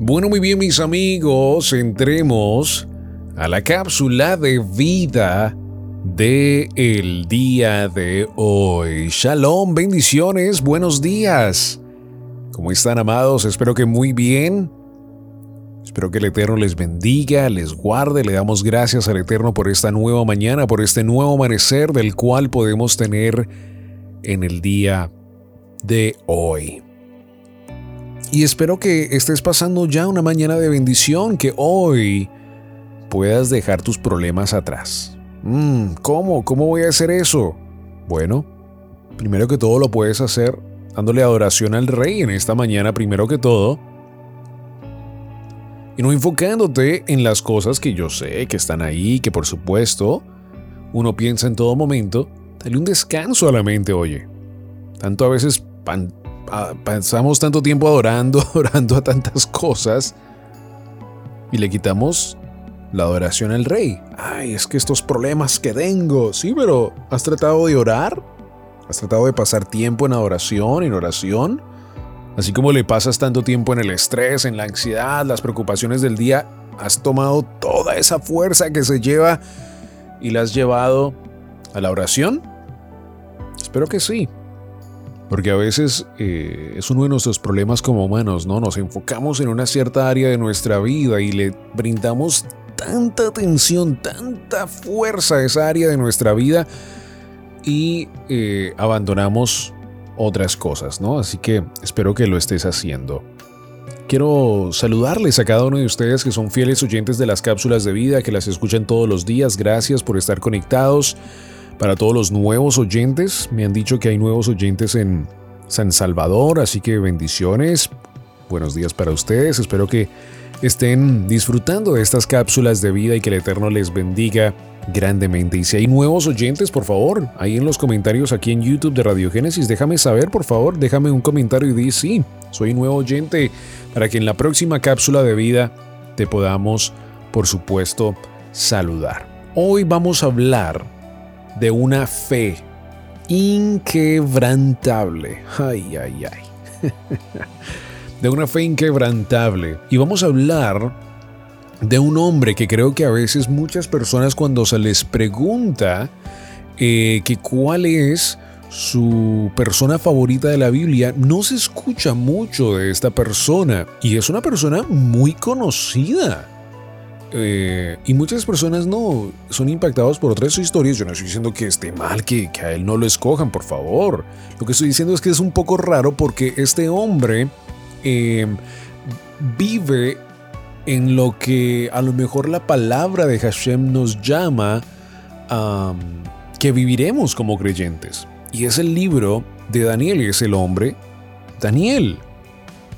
Bueno, muy bien mis amigos, entremos a la cápsula de vida de el día de hoy. Shalom, bendiciones, buenos días. ¿Cómo están amados? Espero que muy bien. Espero que el Eterno les bendiga, les guarde. Le damos gracias al Eterno por esta nueva mañana, por este nuevo amanecer del cual podemos tener en el día de hoy. Y espero que estés pasando ya una mañana de bendición, que hoy puedas dejar tus problemas atrás. Mm, ¿Cómo? ¿Cómo voy a hacer eso? Bueno, primero que todo lo puedes hacer dándole adoración al Rey en esta mañana, primero que todo. Y no enfocándote en las cosas que yo sé que están ahí, que por supuesto uno piensa en todo momento. Dale un descanso a la mente, oye. Tanto a veces pasamos tanto tiempo adorando, orando a tantas cosas y le quitamos la adoración al rey. Ay, es que estos problemas que tengo. Sí, pero ¿has tratado de orar? ¿Has tratado de pasar tiempo en adoración, en oración? Así como le pasas tanto tiempo en el estrés, en la ansiedad, las preocupaciones del día, ¿has tomado toda esa fuerza que se lleva y la has llevado a la oración? Espero que sí. Porque a veces eh, es uno de nuestros problemas como humanos, ¿no? Nos enfocamos en una cierta área de nuestra vida y le brindamos tanta atención, tanta fuerza a esa área de nuestra vida y eh, abandonamos otras cosas, ¿no? Así que espero que lo estés haciendo. Quiero saludarles a cada uno de ustedes que son fieles oyentes de las cápsulas de vida, que las escuchan todos los días. Gracias por estar conectados. Para todos los nuevos oyentes, me han dicho que hay nuevos oyentes en San Salvador, así que bendiciones. Buenos días para ustedes. Espero que estén disfrutando de estas cápsulas de vida y que el Eterno les bendiga grandemente. Y si hay nuevos oyentes, por favor, ahí en los comentarios aquí en YouTube de Radio Génesis, déjame saber, por favor, déjame un comentario y di sí, soy nuevo oyente, para que en la próxima cápsula de vida te podamos, por supuesto, saludar. Hoy vamos a hablar de una fe inquebrantable. Ay, ay, ay. de una fe inquebrantable. Y vamos a hablar de un hombre que creo que a veces muchas personas cuando se les pregunta eh, que cuál es su persona favorita de la Biblia, no se escucha mucho de esta persona. Y es una persona muy conocida. Eh, y muchas personas no son impactados por otras historias. Yo no estoy diciendo que esté mal que, a él no lo escojan, por favor. Lo que estoy diciendo es que es un poco raro porque este hombre em, vive en lo que a lo mejor la palabra de Hashem nos llama que viviremos como creyentes. Y es el libro de Daniel y es el hombre Daniel.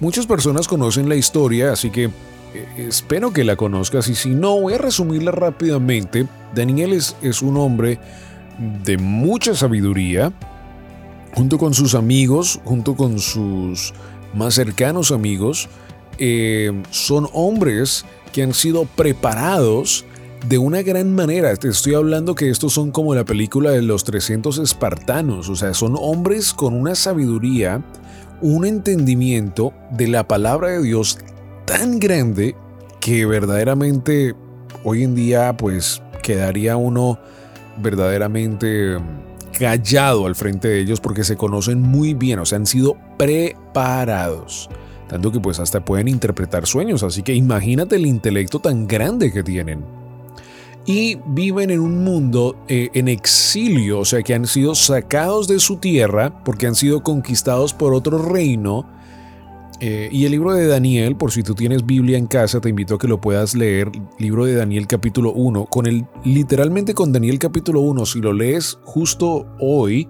Muchas personas conocen la historia, así que espero que la conozcas y si no, voy a resumirla rápidamente. Daniel es, un hombre de mucha sabiduría, junto con sus amigos, junto con sus más cercanos amigos, eh, son hombres que han sido preparados de una gran manera. Te estoy hablando que estos son como la película de los 300 espartanos, o sea, son hombres con una sabiduría, un entendimiento de la palabra de Dios tan grande que verdaderamente hoy en día pues quedaría uno verdaderamente mm, callado al frente de ellos porque se conocen muy bien, o sea, han sido preparados. Tanto que pues hasta pueden interpretar sueños, así que imagínate el intelecto tan grande que tienen. Y viven en un mundo eh, en exilio, o sea que han sido sacados de su tierra porque han sido conquistados por otro reino eh, y el libro de Daniel, por si tú tienes Biblia en casa, te invito a que lo puedas leer. Libro de Daniel capítulo 1. Con el, literalmente con Daniel capítulo 1, si lo lees justo hoy,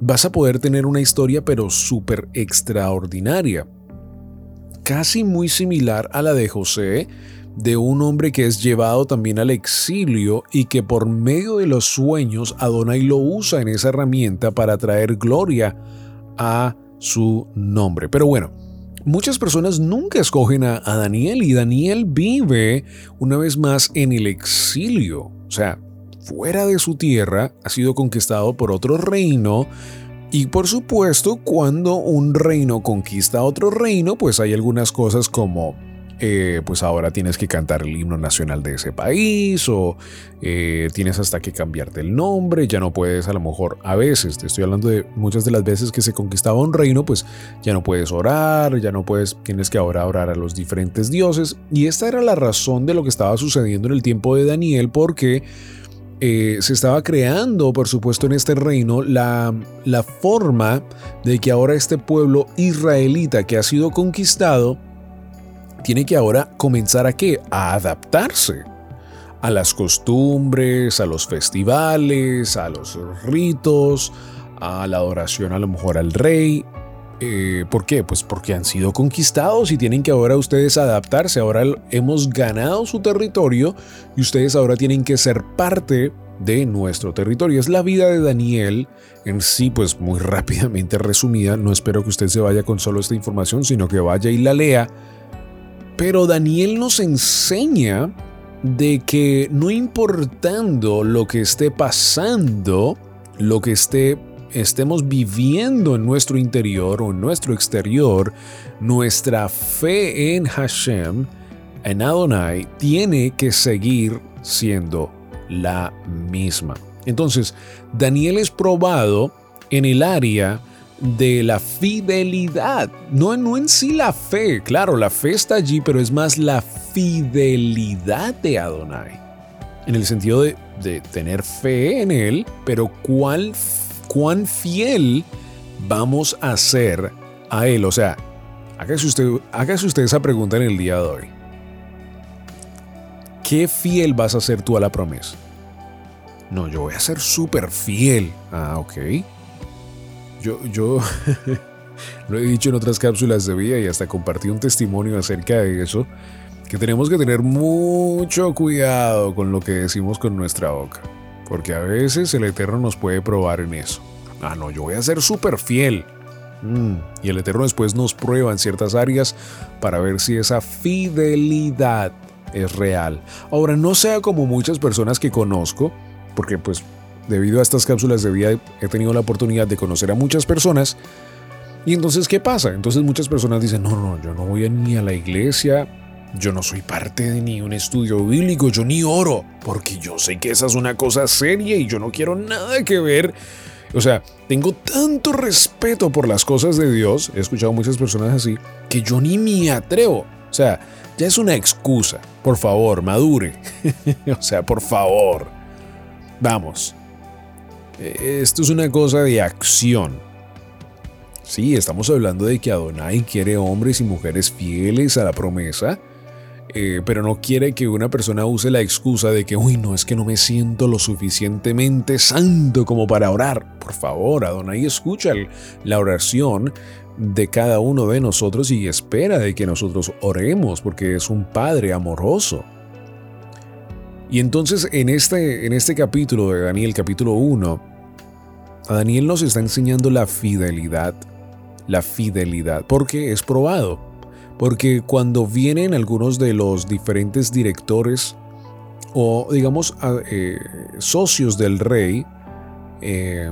vas a poder tener una historia pero súper extraordinaria. Casi muy similar a la de José, de un hombre que es llevado también al exilio y que por medio de los sueños Adonai lo usa en esa herramienta para traer gloria a su nombre. Pero bueno, muchas personas nunca escogen a, Daniel y Daniel vive una vez más en el exilio. O sea, fuera de su tierra, ha sido conquistado por otro reino. Y por supuesto, cuando un reino conquista otro reino, pues hay algunas cosas como eh, pues ahora tienes que cantar el himno nacional de ese país o eh, tienes hasta que cambiarte el nombre, ya no puedes a lo mejor a veces, te estoy hablando de muchas de las veces que se conquistaba un reino, pues ya no puedes orar, ya no puedes, tienes que ahora orar a los diferentes dioses. Y esta era la razón de lo que estaba sucediendo en el tiempo de Daniel porque... Eh, se estaba creando, por supuesto, en este reino la, la forma de que ahora este pueblo israelita que ha sido conquistado tiene que ahora comenzar a qué? A adaptarse a las costumbres, a los festivales, a los ritos, a la adoración a lo mejor al rey. Eh, ¿Por qué? Pues porque han sido conquistados y tienen que ahora ustedes adaptarse. Ahora hemos ganado su territorio y ustedes ahora tienen que ser parte de nuestro territorio. Es la vida de Daniel en sí, pues muy rápidamente resumida. No espero que usted se vaya con solo esta información, sino que vaya y la lea pero Daniel nos enseña de que no importando lo que esté pasando, lo que esté estemos viviendo en nuestro interior o en nuestro exterior, nuestra fe en Hashem, en Adonai, tiene que seguir siendo la misma. Entonces, Daniel es probado en el área de la fidelidad. No, no en sí la fe, claro, la fe está allí, pero es más la fidelidad de Adonai. En el sentido de, tener fe en Él, pero cuál, cuán fiel vamos a ser a Él. O sea, hágase usted, hágase usted esa pregunta en el día de hoy. ¿Qué fiel vas a ser tú a la promesa? No, yo voy a ser súper fiel. Ah, ok. Yo, yo lo he dicho en otras cápsulas de vida y hasta compartí un testimonio acerca de eso, que tenemos que tener mucho cuidado con lo que decimos con nuestra boca, porque a veces el Eterno nos puede probar en eso. Ah, no, yo voy a ser súper fiel. Mm, y el Eterno después nos prueba en ciertas áreas para ver si esa fidelidad es real. Ahora, no sea como muchas personas que conozco, porque pues debido a estas cápsulas de vida he tenido la oportunidad de conocer a muchas personas. Y entonces, ¿qué pasa? Entonces muchas personas dicen, no, no, yo no voy ni a la iglesia, yo no soy parte de ni un estudio bíblico, yo ni oro, porque yo sé que esa es una cosa seria y yo no quiero nada que ver. O sea, tengo tanto respeto por las cosas de Dios, he escuchado muchas personas así, que yo ni me atrevo. O sea, ya es una excusa. Por favor, madure. o sea, por favor. Vamos, esto es una cosa de acción. Sí, estamos hablando de que Adonai quiere hombres y mujeres fieles a la promesa, eh, pero no quiere que una persona use la excusa de que, uy, no es que no me siento lo suficientemente santo como para orar. Por favor, Adonai escucha la oración de cada uno de nosotros y espera de que nosotros oremos porque es un Padre amoroso. Y entonces en este, en este capítulo de Daniel, capítulo 1, a Daniel nos está enseñando la fidelidad. La fidelidad, porque es probado. Porque cuando vienen algunos de los diferentes directores o digamos eh, socios del rey, eh,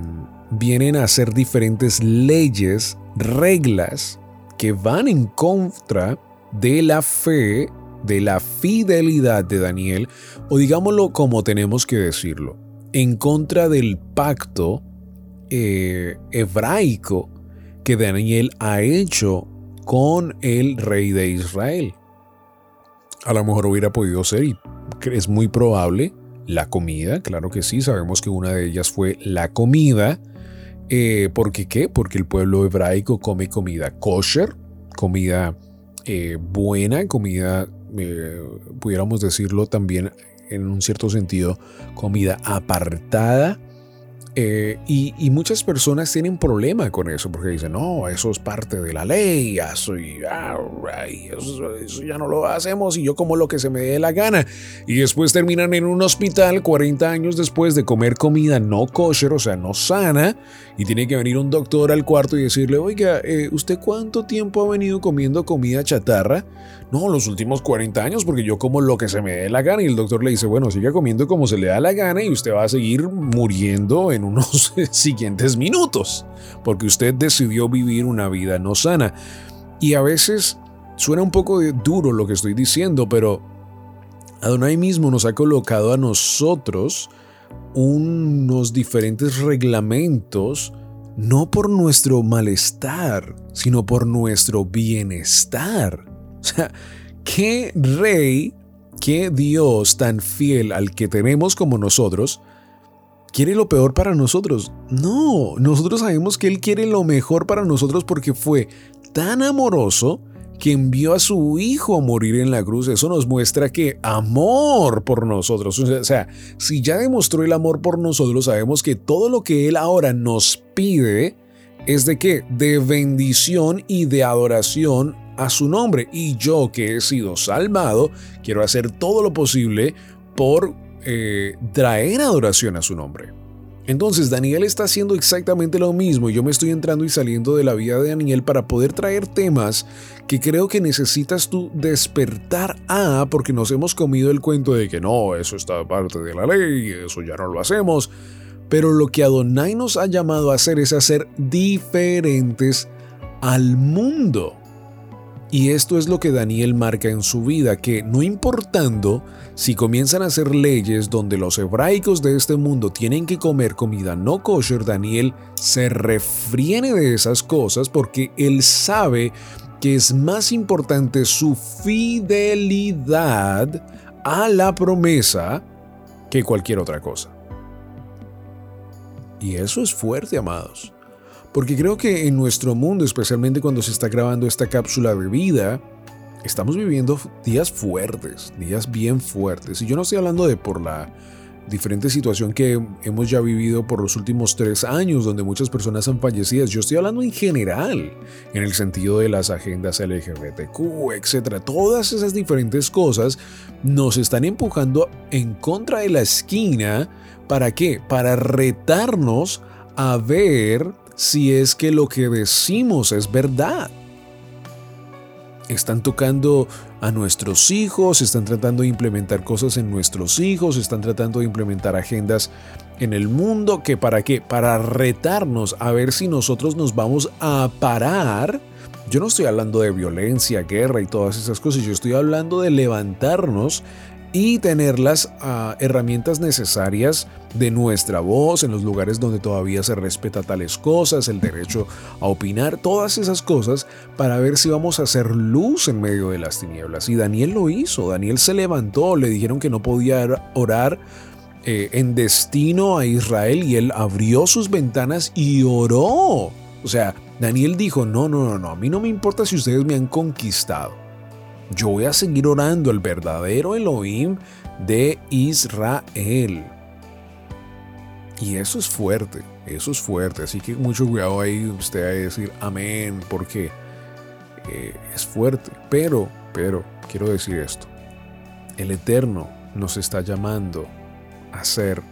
vienen a hacer diferentes leyes, reglas que van en contra de la fe, de la fidelidad de Daniel, o digámoslo como tenemos que decirlo, en contra del pacto eh, hebraico que Daniel ha hecho con el rey de Israel. A lo mejor hubiera podido ser, y es muy probable, la comida, claro que sí, sabemos que una de ellas fue la comida. Eh, ¿Por qué? Porque el pueblo hebraico come comida kosher, comida eh, buena, comida, pudiéramos decirlo también en un cierto sentido, comida apartada eh, y, muchas personas tienen problema con eso porque dicen, no, eso es parte de la ley, eso, eso, ya no lo hacemos y yo como lo que se me dé la gana. Y después terminan en un hospital 40 años después de comer comida no kosher, o sea, no sana, y tiene que venir un doctor al cuarto y decirle, oiga, eh, ¿usted cuánto tiempo ha venido comiendo comida chatarra? No, los últimos 40 años porque yo como lo que se me dé la gana y el doctor le dice, bueno, siga comiendo como se le da la gana y usted va a seguir muriendo en unos siguientes minutos porque usted decidió vivir una vida no sana. Y a veces suena un poco duro lo que estoy diciendo, pero Adonai mismo nos ha colocado a nosotros unos diferentes reglamentos no por nuestro malestar, sino por nuestro bienestar. O sea, ¿qué rey, qué Dios tan fiel al que tenemos como nosotros, quiere lo peor para nosotros? No, nosotros sabemos que Él quiere lo mejor para nosotros porque fue tan amoroso que envió a su Hijo a morir en la cruz. Eso nos muestra que amor por nosotros. O sea, si ya demostró el amor por nosotros, sabemos que todo lo que Él ahora nos pide es de qué? De bendición y de adoración a su nombre. Y yo que he sido salvado, quiero hacer todo lo posible por eh, traer adoración a su nombre. Entonces Daniel está haciendo exactamente lo mismo yo me estoy entrando y saliendo de la vida de Daniel para poder traer temas que creo que necesitas tú despertar a porque nos hemos comido el cuento de que no, eso está parte de la ley, eso ya no lo hacemos. Pero lo que Adonai nos ha llamado a hacer es hacer diferentes al mundo. Y esto es lo que Daniel marca en su vida, que no importando si comienzan a hacer leyes donde los hebraicos de este mundo tienen que comer comida no kosher, Daniel se refriene de esas cosas porque él sabe que es más importante su fidelidad a la promesa que cualquier otra cosa. Y eso es fuerte, amados. Porque creo que en nuestro mundo, especialmente cuando se está grabando esta cápsula de vida, estamos viviendo días fuertes, días bien fuertes. Y yo no estoy hablando de por la diferente situación que hemos ya vivido por los últimos tres años, donde muchas personas han fallecido. Yo estoy hablando en general, en el sentido de las agendas LGBTQ, etc. Todas esas diferentes cosas nos están empujando en contra de la esquina. ¿Para qué? Para retarnos a ver si es que lo que decimos es verdad. Están tocando a nuestros hijos, están tratando de implementar cosas en nuestros hijos, están tratando de implementar agendas en el mundo, que para qué? Para retarnos a ver si nosotros nos vamos a parar. Yo no estoy hablando de violencia, guerra y todas esas cosas, yo estoy hablando de levantarnos y tener las ah, herramientas necesarias de nuestra voz en los lugares donde todavía se respeta tales cosas, el derecho a opinar, todas esas cosas para ver si vamos a hacer luz en medio de las tinieblas. Y Daniel lo hizo, Daniel se levantó, le dijeron que no podía orar eh, en destino a Israel y él abrió sus ventanas y oró. O sea, Daniel dijo, no, no, no, no, a mí no me importa si ustedes me han conquistado. Yo voy a seguir orando al verdadero Elohim de Israel. Y eso es fuerte, eso es fuerte. Así que mucho cuidado ahí usted a decir amén, porque eh, es fuerte. Pero, pero, quiero decir esto. El Eterno nos está llamando a ser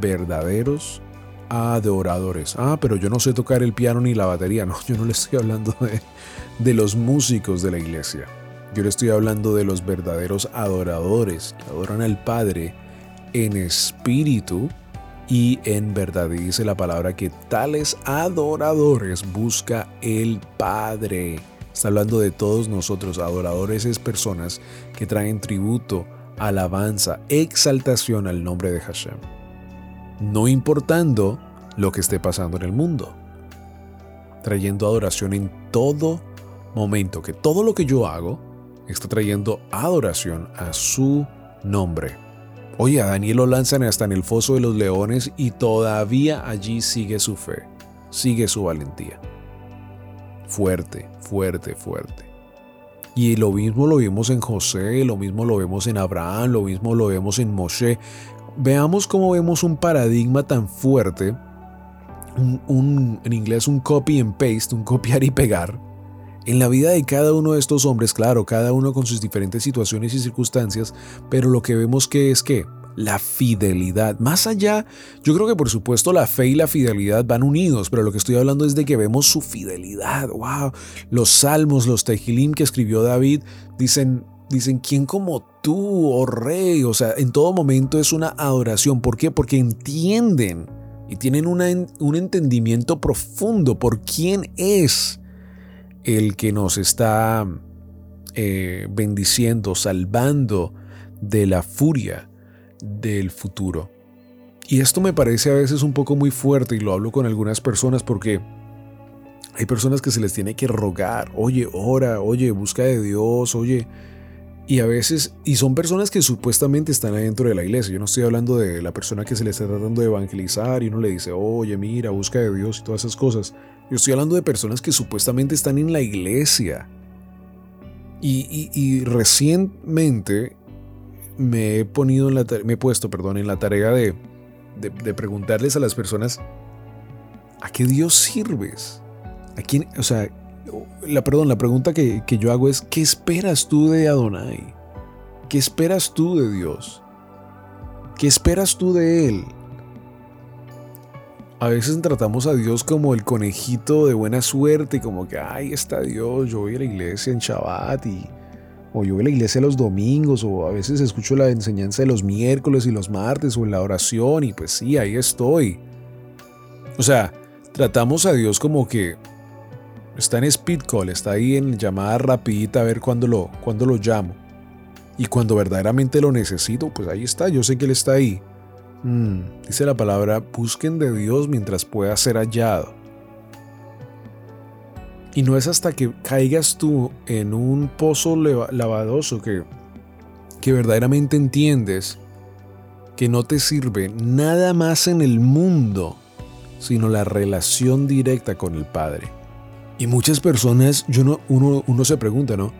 verdaderos adoradores. Ah, pero yo no sé tocar el piano ni la batería. No, yo no le estoy hablando de, de los músicos de la iglesia. Yo le estoy hablando de los verdaderos adoradores que adoran al Padre en espíritu y en verdad. Dice la palabra que tales adoradores busca el Padre. Está hablando de todos nosotros. Adoradores es personas que traen tributo, alabanza, exaltación al nombre de Hashem. No importando lo que esté pasando en el mundo. Trayendo adoración en todo momento. Que todo lo que yo hago está trayendo adoración a su nombre. Oye, a Daniel lo lanzan hasta en el foso de los leones y todavía allí sigue su fe, sigue su valentía. Fuerte, fuerte, fuerte. Y lo mismo lo vimos en José, lo mismo lo vemos en Abraham, lo mismo lo vemos en Moshe. Veamos cómo vemos un paradigma tan fuerte, un, en inglés un copy and paste, un copiar y pegar, en la vida de cada uno de estos hombres, claro, cada uno con sus diferentes situaciones y circunstancias, pero lo que vemos que es que la fidelidad, más allá, yo creo que por supuesto la fe y la fidelidad van unidos, pero lo que estoy hablando es de que vemos su fidelidad. Wow, los salmos, los tejilim que escribió David dicen dicen, ¿quién como tú, oh rey? O sea, en todo momento es una adoración. ¿Por qué? Porque entienden y tienen un entendimiento profundo por quién es el que nos está eh, bendiciendo, salvando de la furia del futuro. Y esto me parece a veces un poco muy fuerte y lo hablo con algunas personas porque hay personas que se les tiene que rogar, oye, ora, oye, busca de Dios, oye. Y a veces, y son personas que supuestamente están adentro de la iglesia. Yo no estoy hablando de la persona que se le está tratando de evangelizar y uno le dice, oye, mira, busca de Dios y todas esas cosas. Yo estoy hablando de personas que supuestamente están en la iglesia. Y, recientemente me he ponido en la puesto, perdón, en la tarea de, de, preguntarles a las personas ¿a qué Dios sirves? ¿A quién? O sea, la perdón, la pregunta que, que yo hago es ¿qué esperas tú de Adonai? ¿Qué esperas tú de Dios? ¿Qué esperas tú de Él? A veces tratamos a Dios como el conejito de buena suerte, como que, ay, está Dios, yo voy a la iglesia en Shabbat y, o yo voy a la iglesia los domingos, o a veces escucho la enseñanza de los miércoles y los martes, o en la oración, y pues sí, ahí estoy. O sea, tratamos a Dios como que está en speed call, está ahí en llamada rapidita a ver cuándo lo, cuándo lo llamo. Y cuando verdaderamente lo necesito, pues ahí está, yo sé que Él está ahí. Mm, dice la palabra, busquen de Dios mientras pueda ser hallado. Y no es hasta que caigas tú en un pozo lavadoso que, que verdaderamente entiendes que no te sirve nada más en el mundo, sino la relación directa con el Padre. Y muchas personas, yo no, uno, uno se pregunta, ¿no?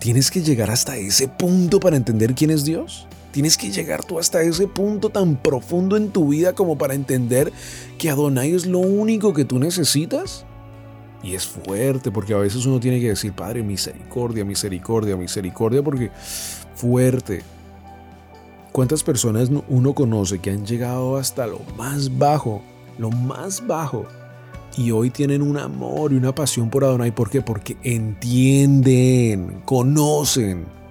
¿Tienes que llegar hasta ese punto para entender quién es Dios? Tienes que llegar tú hasta ese punto tan profundo en tu vida como para entender que Adonai es lo único que tú necesitas. Y es fuerte porque a veces uno tiene que decir, Padre, misericordia, misericordia, misericordia, porque fuerte. ¿Cuántas personas uno conoce que han llegado hasta lo más bajo, lo más bajo, y hoy tienen un amor y una pasión por Adonai? ¿Por qué? Porque entienden, conocen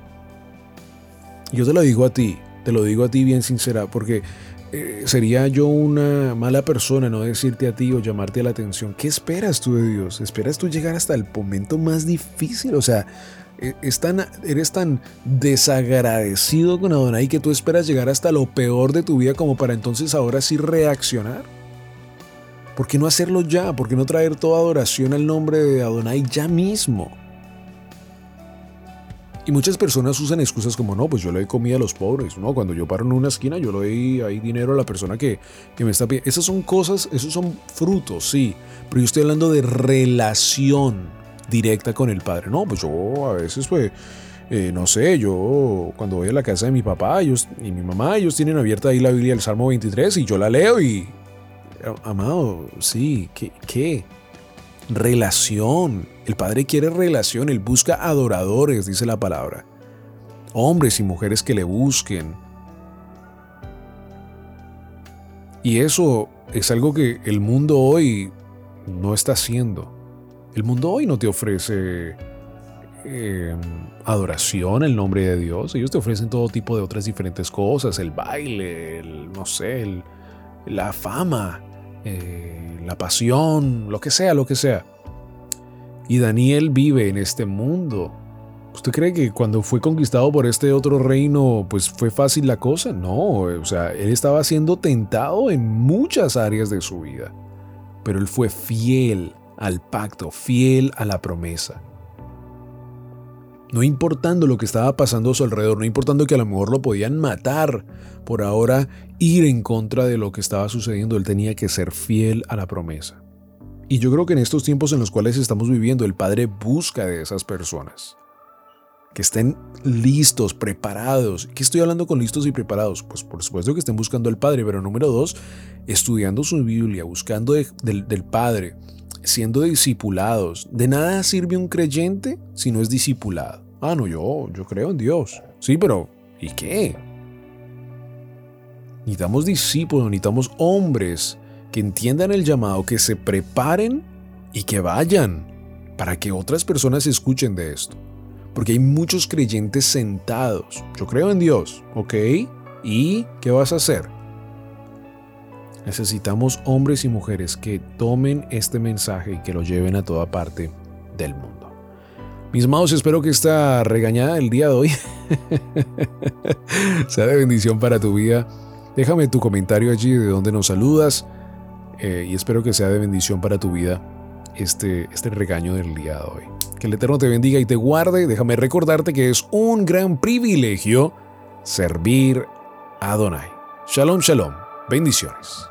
yo te lo digo a ti, te lo digo a ti bien sincera, porque eh, sería yo una mala persona no decirte a ti o llamarte la atención. ¿Qué esperas tú de Dios? ¿Esperas tú llegar hasta el momento más difícil? O sea, e, eres tan desagradecido con Adonai que tú esperas llegar hasta lo peor de tu vida como para entonces ahora sí reaccionar. ¿Por qué no hacerlo ya? ¿Por qué no traer toda adoración al nombre de Adonai ya mismo? Y muchas personas usan excusas como, no, pues yo le doy comida a los pobres, ¿no? Cuando yo paro en una esquina, yo le doy ahí dinero a la persona que, me está pidiendo. Esas son cosas, esos son frutos, sí, pero yo estoy hablando de relación directa con el Padre. No, pues yo a veces, pues, eh, no sé, yo cuando voy a la casa de mi papá ellos, y mi mamá, ellos tienen abierta ahí la Biblia del Salmo 23 y yo la leo y, amado, sí, ¿qué? qué? Relación. El Padre quiere relación, Él busca adoradores, dice la palabra. Hombres y mujeres que le busquen. Y eso es algo que el mundo hoy no está haciendo. El mundo hoy no te ofrece eh, adoración el nombre de Dios. Ellos te ofrecen todo tipo de otras diferentes cosas, el baile, el, no sé, la fama, eh, la pasión, lo que sea, lo que sea. Y Daniel vive en este mundo. ¿Usted cree que cuando fue conquistado por este otro reino, pues fue fácil la cosa? No, o sea, él estaba siendo tentado en muchas áreas de su vida, pero él fue fiel al pacto, fiel a la promesa. No importando lo que estaba pasando a su alrededor, no importando que a lo mejor lo podían matar, por ahora ir en contra de lo que estaba sucediendo, él tenía que ser fiel a la promesa. Y yo creo que en estos tiempos en los cuales estamos viviendo, el Padre busca de esas personas que estén listos, preparados. ¿Qué estoy hablando con listos y preparados? Pues por supuesto que estén buscando al Padre, pero número dos, estudiando su Biblia, buscando del, del Padre, siendo discipulados. De nada sirve un creyente si no es discipulado. Ah, no, yo, yo creo en Dios. Sí, pero ¿y qué? Necesitamos discípulos, necesitamos hombres que entiendan el llamado, que se preparen y que vayan para que otras personas escuchen de esto porque hay muchos creyentes sentados. Yo creo en Dios, ¿ok? ¿Y qué vas a hacer? Necesitamos hombres y mujeres que tomen este mensaje y que lo lleven a toda parte del mundo. Mis amados, espero que esta regañada del día de hoy sea de bendición para tu vida. Déjame tu comentario allí de donde nos saludas eh, y espero que sea de bendición para tu vida este, este regaño del día de hoy. Que el Eterno te bendiga y te guarde. Déjame recordarte que es un gran privilegio servir a Adonai. Shalom, shalom. Bendiciones.